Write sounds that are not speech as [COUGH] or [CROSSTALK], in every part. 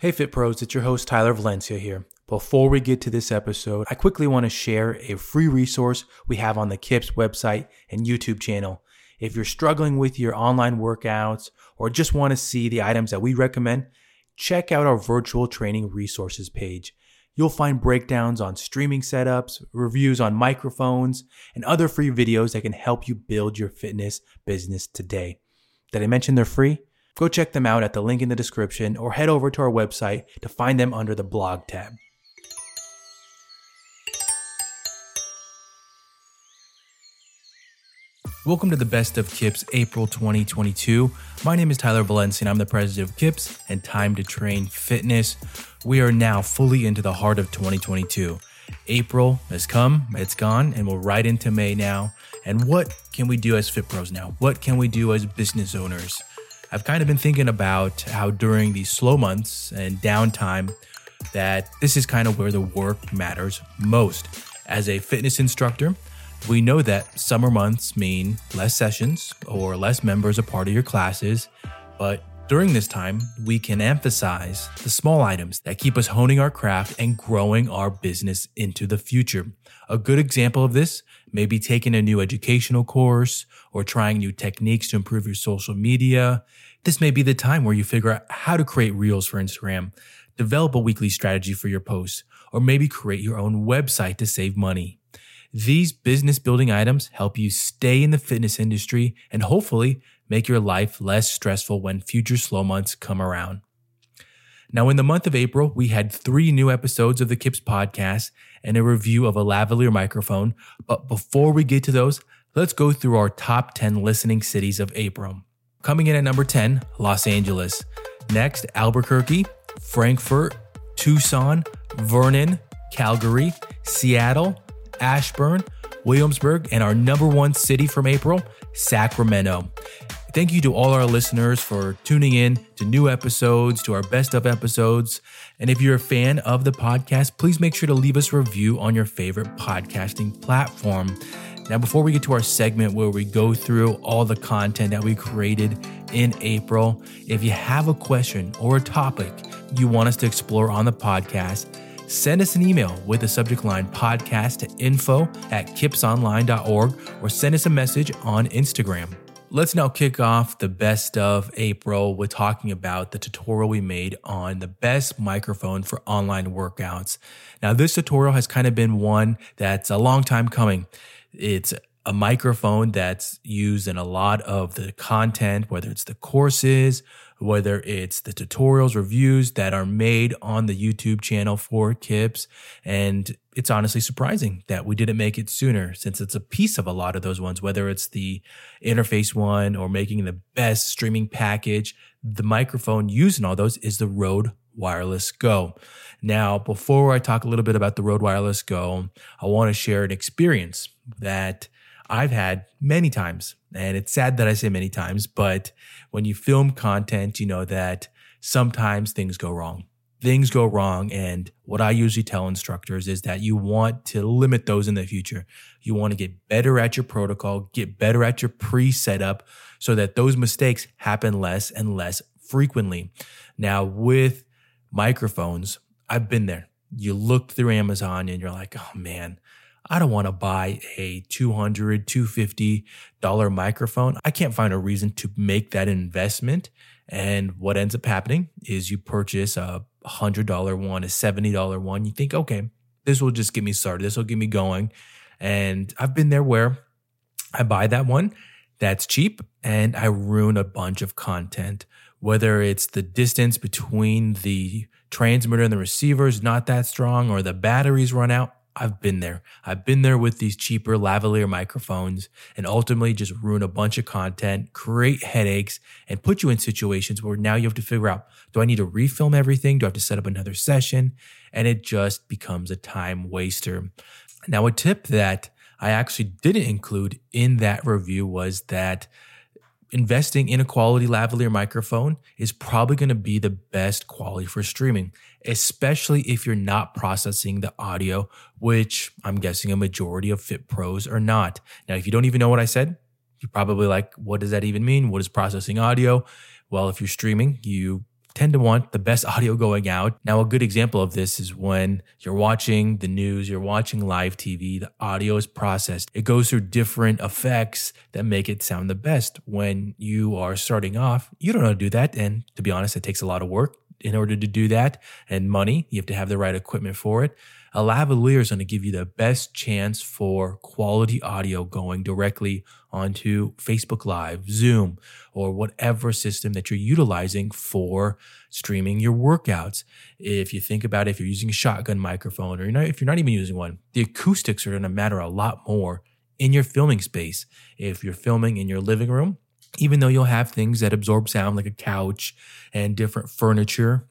Hey Fit Pros, it's your host Tyler Valencia here. Before we get to this episode, I quickly want to share a free resource we have on the KIPS website and YouTube channel. If you're struggling with your online workouts or just want to see the items that we recommend, check out our virtual training resources page. You'll find breakdowns on streaming setups, reviews on microphones, and other free videos that can help you build your fitness business today. Did I mention they're free? Go check them out at the link in the description or head over to our website to find them under the blog tab. Welcome to the Best of Kips April 2022. My name is Tyler Valencia and I'm the president of Kips and Time to Train Fitness. We are now fully into the heart of 2022. April has come, it's gone, and we're right into May now. And what can we do as Fit Pros now? What can we do as business owners? I've kind of been thinking about how during these slow months and downtime, that this is kind of where the work matters most. As a fitness instructor, we know that summer months mean less sessions or less members a part of your classes, but during this time, we can emphasize the small items that keep us honing our craft and growing our business into the future. A good example of this may be taking a new educational course or trying new techniques to improve your social media. This may be the time where you figure out how to create reels for Instagram, develop a weekly strategy for your posts, or maybe create your own website to save money. These business building items help you stay in the fitness industry and hopefully make your life less stressful when future slow months come around. Now, in the month of April, we had three new episodes of the KIPS podcast and a review of a lavalier microphone. But before we get to those, let's go through our top 10 listening cities of April. Coming in at number 10, Los Angeles. Next, Albuquerque, Frankfurt, Tucson, Vernon, Calgary, Seattle, Ashburn, Williamsburg, and our number one city from April, Sacramento. Thank you to all our listeners for tuning in to new episodes, to our best of episodes. And if you're a fan of the podcast, please make sure to leave us a review on your favorite podcasting platform. Now, before we get to our segment where we go through all the content that we created in April, if you have a question or a topic you want us to explore on the podcast, send us an email with the subject line podcast to info at kipsonline.org or send us a message on Instagram. Let's now kick off the best of April with talking about the tutorial we made on the best microphone for online workouts. Now, this tutorial has kind of been one that's a long time coming. It's a microphone that's used in a lot of the content, whether it's the courses, whether it's the tutorials, reviews that are made on the YouTube channel for KIPS. And it's honestly surprising that we didn't make it sooner since it's a piece of a lot of those ones, whether it's the interface one or making the best streaming package. The microphone used in all those is the Rode Wireless Go. Now, before I talk a little bit about the Rode Wireless Go, I want to share an experience that I've had many times. And it's sad that I say many times, but when you film content, you know that sometimes things go wrong. Things go wrong. And what I usually tell instructors is that you want to limit those in the future. You want to get better at your protocol, get better at your pre setup so that those mistakes happen less and less frequently. Now, with microphones, I've been there. You look through Amazon and you're like, oh man, I don't want to buy a $200, $250 microphone. I can't find a reason to make that investment. And what ends up happening is you purchase a $100 one, a $70 one. You think, okay, this will just get me started. This will get me going. And I've been there where I buy that one that's cheap and I ruin a bunch of content, whether it's the distance between the transmitter and the receiver is not that strong or the batteries run out. I've been there. I've been there with these cheaper lavalier microphones and ultimately just ruin a bunch of content, create headaches, and put you in situations where now you have to figure out do I need to refilm everything? Do I have to set up another session? And it just becomes a time waster. Now, a tip that I actually didn't include in that review was that investing in a quality lavalier microphone is probably going to be the best quality for streaming, especially if you're not processing the audio, which I'm guessing a majority of Fit Pros are not. Now, if you don't even know what I said, you're probably like, what does that even mean? What is processing audio? Well, if you're streaming, you tend to want the best audio going out. Now, a good example of this is when you're watching the news, you're watching live TV, the audio is processed. It goes through different effects that make it sound the best. When you are starting off, you don't know how to do that. And to be honest, it takes a lot of work in order to do that and money. You have to have the right equipment for it. A lavalier is going to give you the best chance for quality audio going directly onto Facebook Live, Zoom, or whatever system that you're utilizing for streaming your workouts. If you think about it, if you're using a shotgun microphone or not, if you're not even using one, the acoustics are going to matter a lot more in your filming space. If you're filming in your living room, even though you'll have things that absorb sound like a couch and different furniture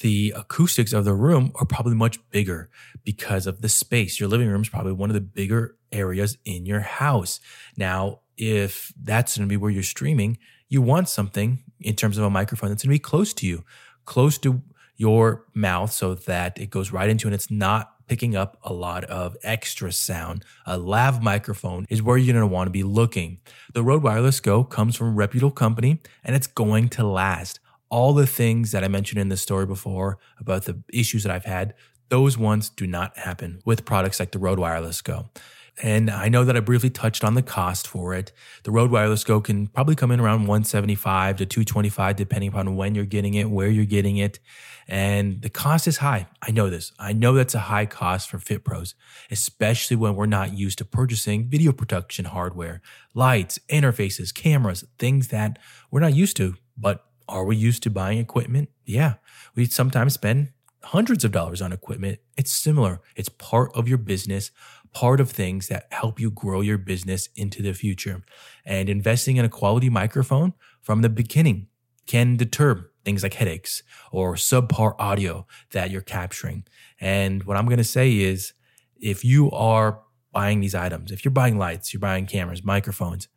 the acoustics of the room are probably much bigger because of the space. Your living room is probably one of the bigger areas in your house. Now, if that's going to be where you're streaming, you want something in terms of a microphone that's going to be close to you, close to your mouth so that it goes right into and it's not picking up a lot of extra sound. A lav microphone is where you're going to want to be looking. The Rode Wireless Go comes from a reputable company and it's going to last all the things that I mentioned in the story before about the issues that I've had, those ones do not happen with products like the Rode Wireless Go. And I know that I briefly touched on the cost for it. The Rode Wireless Go can probably come in around 175 to 225 depending upon when you're getting it, where you're getting it. And the cost is high. I know this. I know that's a high cost for Fit Pros, especially when we're not used to purchasing video production hardware, lights, interfaces, cameras, things that we're not used to, but are we used to buying equipment? Yeah. We sometimes spend hundreds of dollars on equipment. It's similar. It's part of your business, part of things that help you grow your business into the future. And investing in a quality microphone from the beginning can deter things like headaches or subpar audio that you're capturing. And what I'm going to say is if you are buying these items, if you're buying lights, you're buying cameras, microphones,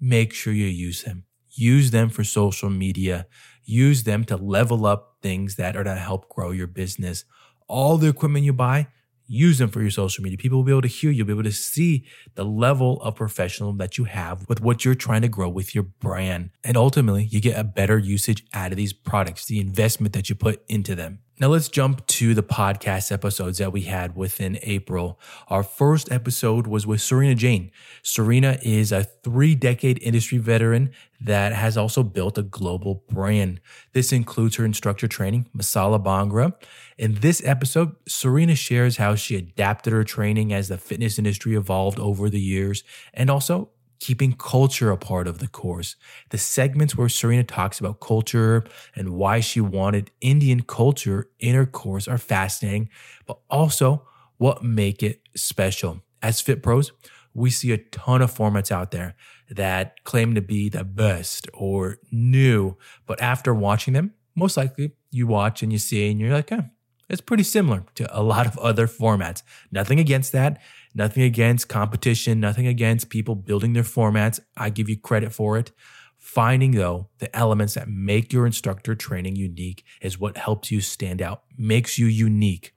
make sure you use them use them for social media, use them to level up things that are to help grow your business. All the equipment you buy, use them for your social media. People will be able to hear you, be able to see the level of professional that you have with what you're trying to grow with your brand. And ultimately, you get a better usage out of these products, the investment that you put into them. Now let's jump to the podcast episodes that we had within April. Our first episode was with Sarina Jain. Sarina is a three decade industry veteran that has also built a global brand. This includes her instructor training, Masala Bhangra. In this episode, Sarina shares how she adapted her training as the fitness industry evolved over the years and also keeping culture a part of the course. The segments where Sarina talks about culture and why she wanted Indian culture in her course are fascinating, but also what make it special. As Fit Pros, we see a ton of formats out there that claim to be the best or new, but after watching them, most likely you watch and you see and you're like, eh, it's pretty similar to a lot of other formats. Nothing against that. Nothing against competition, nothing against people building their formats. I give you credit for it. Finding, though, the elements that make your instructor training unique is what helps you stand out, makes you unique.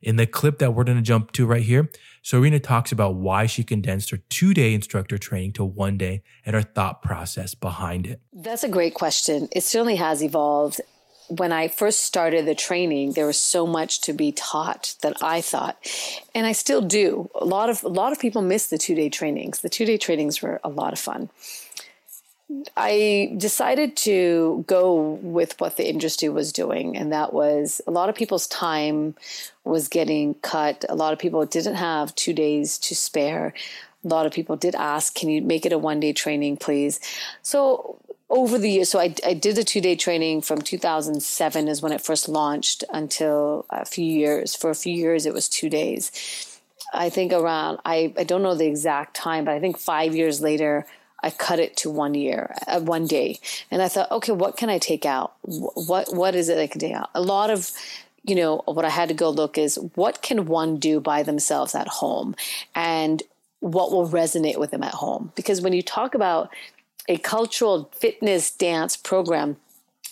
In the clip that we're going to jump to right here, Sarina talks about why she condensed her two day instructor training to one day and her thought process behind it. That's a great question. It certainly has evolved when I first started the training, there was so much to be taught that I thought, and I still do. A lot of a lot of people miss the two day trainings. The two day trainings were a lot of fun. I decided to go with what the industry was doing, and that was a lot of people's time was getting cut. A lot of people didn't have two days to spare. A lot of people did ask, "Can you make it a one day training, please?" So over the years, so I, I did the two day training from 2007 is when it first launched until a few years. For a few years, it was two days. I think around, I, I don't know the exact time, but I think five years later, I cut it to one year, uh, one day. And I thought, okay, what can I take out? What, what is it I can take out? A lot of, you know, what I had to go look is what can one do by themselves at home? And what will resonate with them at home? Because when you talk about a cultural fitness dance program,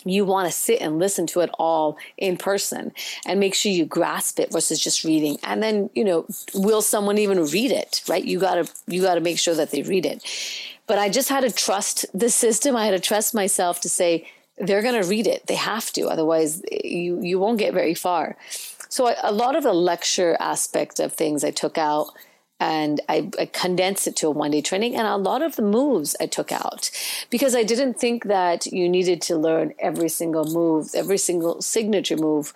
you want to sit and listen to it all in person and make sure you grasp it versus just reading. And then, you know, will someone even read it, right? You got to you got to make sure that they read it. But I just had to trust the system. I had to trust myself to say they're going to read it. They have to, otherwise eh, you you won't get very far. So I, a lot of the lecture aspect of things I took out and I, I, condensed it to a one day training. And a lot of the moves I took out because I didn't think that you needed to learn every single move, every single signature move.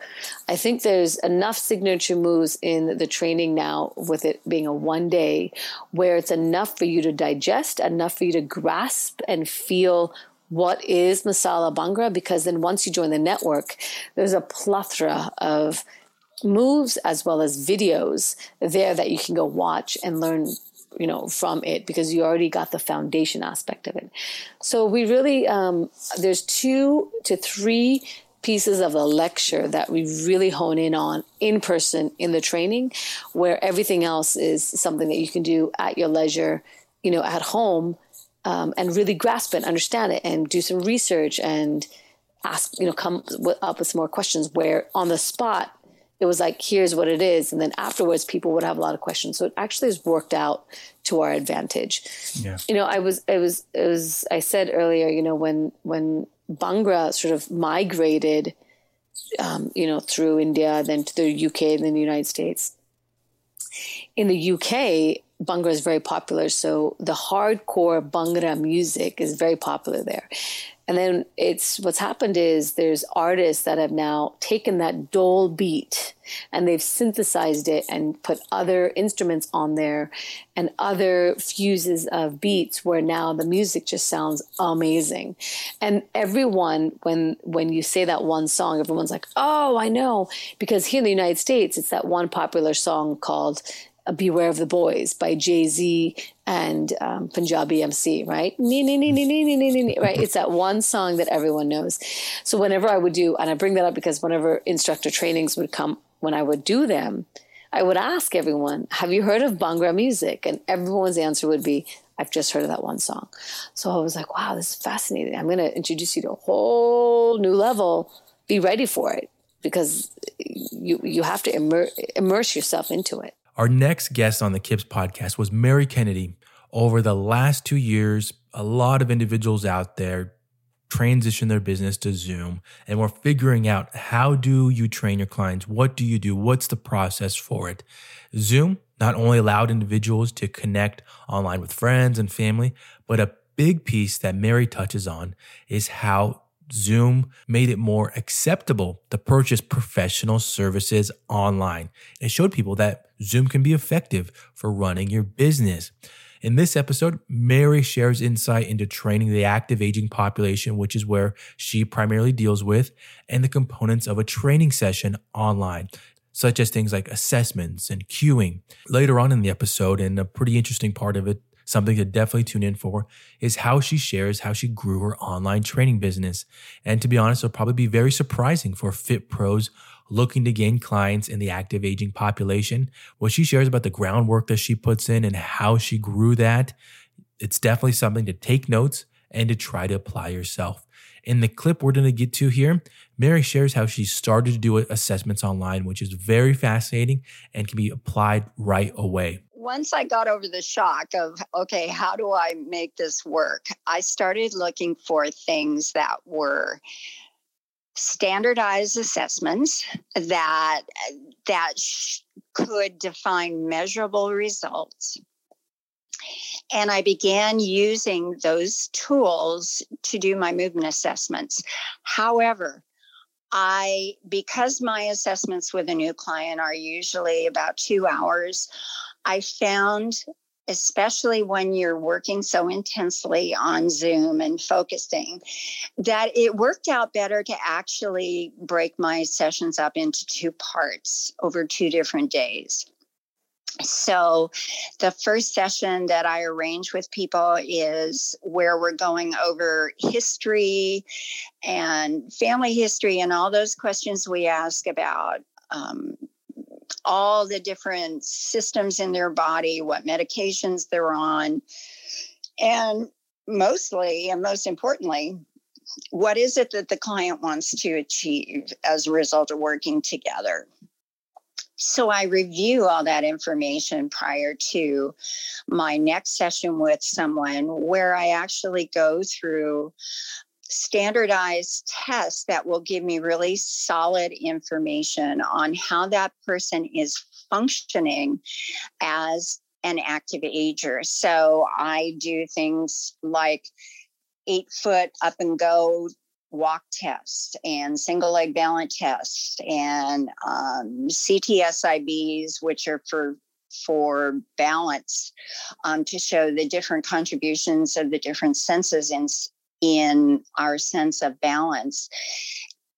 I think there's enough signature moves in the training now with it being a one day where it's enough for you to digest, enough for you to grasp and feel what is Masala Bhangra because then once you join the network, there's a plethora of moves as well as videos there that you can go watch and learn you know from it because you already got the foundation aspect of it. So we really um, there's two to three pieces of the lecture that we really hone in on in person in the training where everything else is something that you can do at your leisure you know at home um, and really grasp it understand it and do some research and ask you know come up with some more questions where on the spot it was like, here's what it is. And then afterwards, people would have a lot of questions. So it actually has worked out to our advantage. Yeah. You know, I was, it was, it was, I said earlier, you know, when, when Bhangra sort of migrated, um, you know, through India, then to the UK, and then the United States. In the UK, Bhangra is very popular. So the hardcore Bhangra music is very popular there. And then it's what's happened is there's artists that have now taken that dhol beat and they've synthesized it and put other instruments on there and other fuses of beats where now the music just sounds amazing. And everyone when when you say that one song everyone's like, "Oh, I know." Because here in the United States it's that one popular song called Beware of the Boys by Jay Z and um, Punjabi MC, right? Right? It's that one song that everyone knows. So whenever I would do, and I bring that up because whenever instructor trainings would come, when I would do them, I would ask everyone, "Have you heard of Bhangra music?" And everyone's answer would be, "I've just heard of that one song." So I was like, "Wow, this is fascinating. I'm going to introduce you to a whole new level. Be ready for it." Because you you have to immer- immerse yourself into it. Our next guest on the KIPS podcast was Mary Kennedy. Over the last two years, a lot of individuals out there transition their business to Zoom and we're figuring out how do you train your clients? What do you do? What's the process for it? Zoom not only allowed individuals to connect online with friends and family, but a big piece that Mary touches on is how Zoom made it more acceptable to purchase professional services online. It showed people that Zoom can be effective for running your business. In this episode, Mary shares insight into training the active aging population, which is where she primarily deals with, and the components of a training session online, such as things like assessments and cueing. Later on in the episode, and a pretty interesting part of it, something to definitely tune in for, is how she shares how she grew her online training business. And to be honest, it'll probably be very surprising for fit pros looking to gain clients in the active aging population. What she shares about the groundwork that she puts in and how she grew that, it's definitely something to take notes and to try to apply yourself. In the clip we're going to get to here, Mary shares how she started to do assessments online, which is very fascinating and can be applied right away. Once I got over the shock of, okay, how do I make this work? I started looking for things that were standardized assessments that that sh- could define measurable results and I began using those tools to do my movement assessments. However, I, because my assessments with a new client are usually about two hours, I found especially when you're working so intensely on Zoom and focusing, that it worked out better to actually break my sessions up into two parts over two different days. So, the first session that I arrange with people is where we're going over history and family history and all those questions we ask about um, all the different systems in their body, what medications they're on, and mostly and most importantly, what is it that the client wants to achieve as a result of working together? So I review all that information prior to my next session with someone where I actually go through standardized tests that will give me really solid information on how that person is functioning as an active ager. So I do things like eight foot up and go walk test and single leg balance test and um, CTSIBs, which are for for balance um, to show the different contributions of the different senses in in our sense of balance.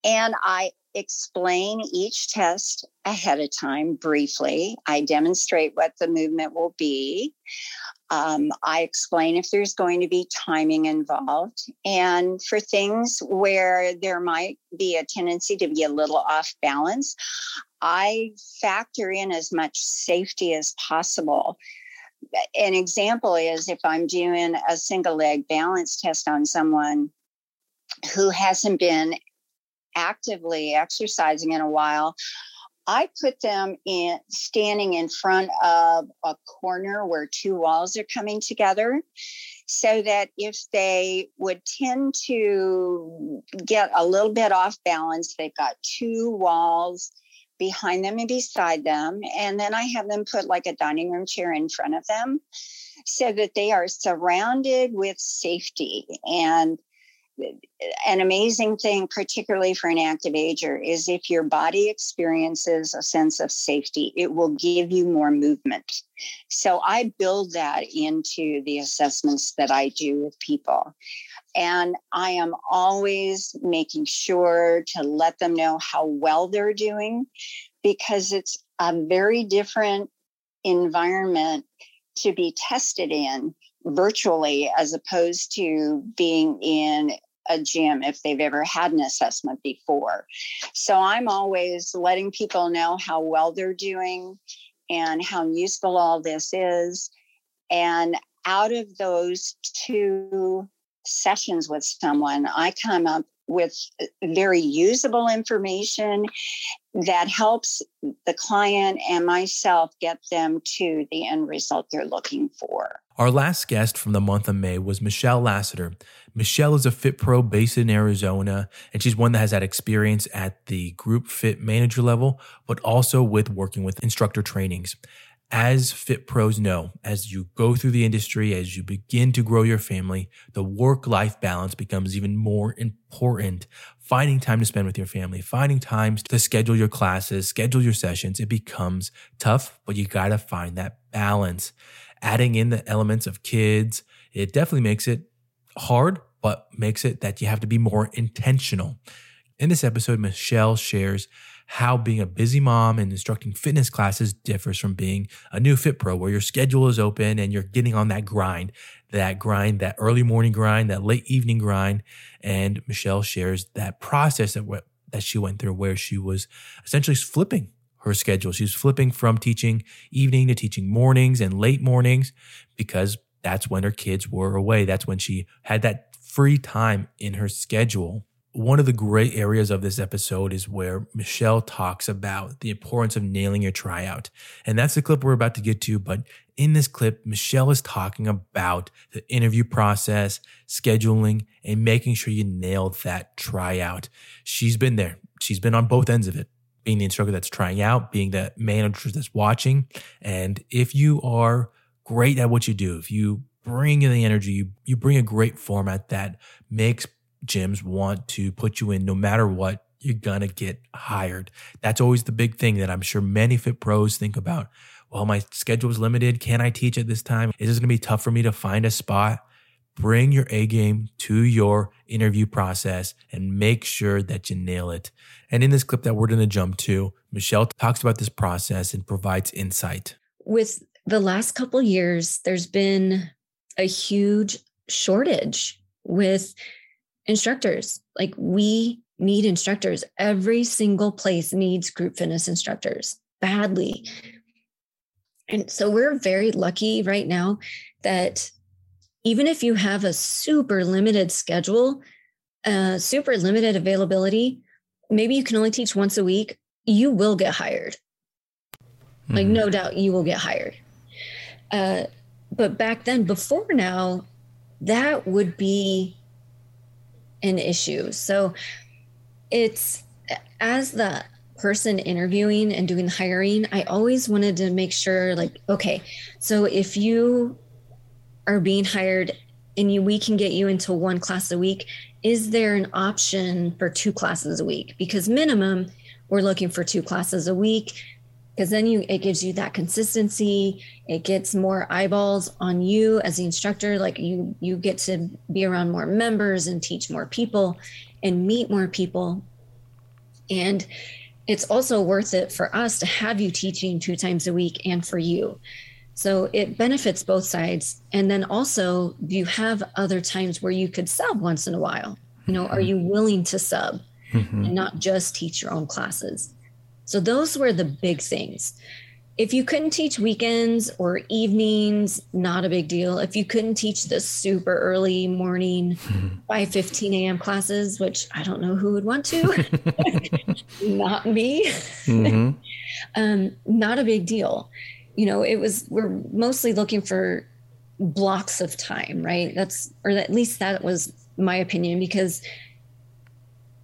And I explain each test ahead of time briefly. I demonstrate what the movement will be. Um, I explain if there's going to be timing involved. And for things where there might be a tendency to be a little off balance, I factor in as much safety as possible. An example is if I'm doing a single leg balance test on someone who hasn't been actively exercising in a while, I put them in standing in front of a corner where two walls are coming together so that if they would tend to get a little bit off balance, they've got two walls behind them and beside them. And then I have them put like a dining room chair in front of them so that they are surrounded with safety and an amazing thing, particularly for an active ager, is if your body experiences a sense of safety, it will give you more movement. So I build that into the assessments that I do with people. And I am always making sure to let them know how well they're doing because it's a very different environment to be tested in virtually as opposed to being in a gym if they've ever had an assessment before. So I'm always letting people know how well they're doing and how useful all this is. And out of those two sessions with someone, I come up with very usable information that helps the client and myself get them to the end result they're looking for. Our last guest from the month of May was Michelle Lasiter. Michelle is a Fit Pro based in Arizona, and she's one that has had experience at the group fit manager level, but also with working with instructor trainings as fit pros know, as you go through the industry, as you begin to grow your family, the work life balance becomes even more important. Finding time to spend with your family, finding times to schedule your classes, schedule your sessions, it becomes tough, but you got to find that balance. Adding in the elements of kids, it definitely makes it hard, but makes it that you have to be more intentional. In this episode, Michelle shares how being a busy mom and instructing fitness classes differs from being a new fit pro where your schedule is open and you're getting on that grind, that grind, that early morning grind, that late evening grind. And Michelle shares that process that, that she went through where she was essentially flipping her schedule. She was flipping from teaching evening to teaching mornings and late mornings because that's when her kids were away. That's when she had that free time in her schedule one of the great areas of this episode is where Michelle talks about the importance of nailing your tryout. And that's the clip we're about to get to. But in this clip, Michelle is talking about the interview process, scheduling, and making sure you nail that tryout. She's been there. She's been on both ends of it, being the instructor that's trying out, being the manager that's watching. And if you are great at what you do, if you bring in the energy, you, you bring a great format that makes gyms want to put you in no matter what, you're going to get hired. That's always the big thing that I'm sure many fit pros think about. Well, my schedule is limited. Can I teach at this time? Is this going to be tough for me to find a spot? Bring your A game to your interview process and make sure that you nail it. And in this clip that we're going to jump to, Michelle talks about this process and provides insight. With the last couple years, there's been a huge shortage with instructors. Like we need instructors. Every single place needs group fitness instructors badly. And so we're very lucky right now that even if you have a super limited schedule, uh, super limited availability, maybe you can only teach once a week, you will get hired. Mm-hmm. Like, no doubt you will get hired. Uh, but back then, before now, that would be an issue. So it's as the person interviewing and doing the hiring, I always wanted to make sure like, okay, so if you are being hired and you we can get you into one class a week, is there an option for two classes a week? Because minimum, we're looking for two classes a week because then you it gives you that consistency. It gets more eyeballs on you as the instructor. Like you you get to be around more members and teach more people and meet more people. And it's also worth it for us to have you teaching two times a week and for you. So it benefits both sides. And then also you have other times where you could sub once in a while? You know are you willing to sub mm-hmm. and not just teach your own classes so those were the big things. If you couldn't teach weekends or evenings, not a big deal. If you couldn't teach the super early morning [LAUGHS] by 15 a.m. classes, which I don't know who would want to, [LAUGHS] not me, mm-hmm. [LAUGHS] um, not a big deal. You know, it was, we're mostly looking for blocks of time, right? That's, or at least that was my opinion because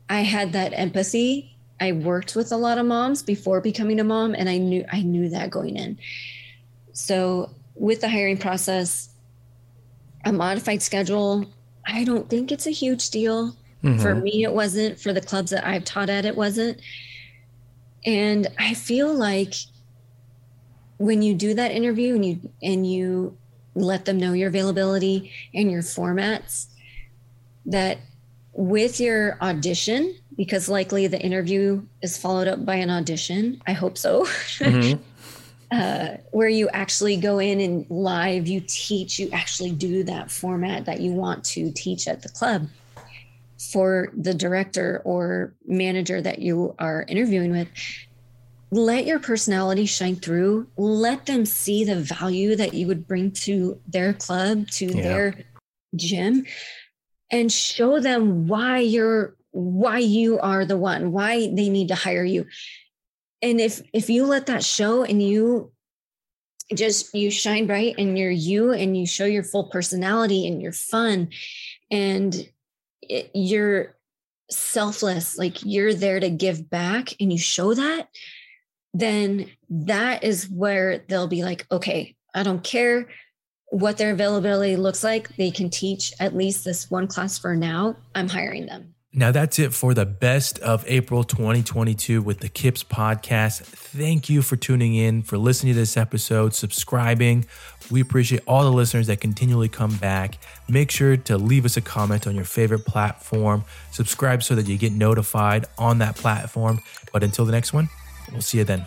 I had that empathy I worked with a lot of moms before becoming a mom and I knew I knew that going in. So with the hiring process, a modified schedule, I don't think it's a huge deal. Mm-hmm. For me it wasn't, for the clubs that I've taught at it wasn't. And I feel like when you do that interview and you and you let them know your availability and your formats that with your audition because likely the interview is followed up by an audition. I hope so. [LAUGHS] Mm-hmm. uh, where you actually go in and live, you teach, you actually do that format that you want to teach at the club for the director or manager that you are interviewing with. Let your personality shine through. Let them see the value that you would bring to their club, to yeah. their gym, and show them why you're why you are the one, why they need to hire you. And if if you let that show and you just you shine bright and you're you and you show your full personality and you're fun and it, you're selfless like you're there to give back and you show that then that is where they'll be like okay i don't care what their availability looks like. They can teach at least this one class for now. I'm hiring them now that's it for the best of April 2022 with the Kips podcast. Thank you for tuning in, for listening to this episode, subscribing. We appreciate all the listeners that continually come back. Make sure to leave us a comment on your favorite platform. Subscribe so that you get notified on that platform. But until the next one, we'll see you then.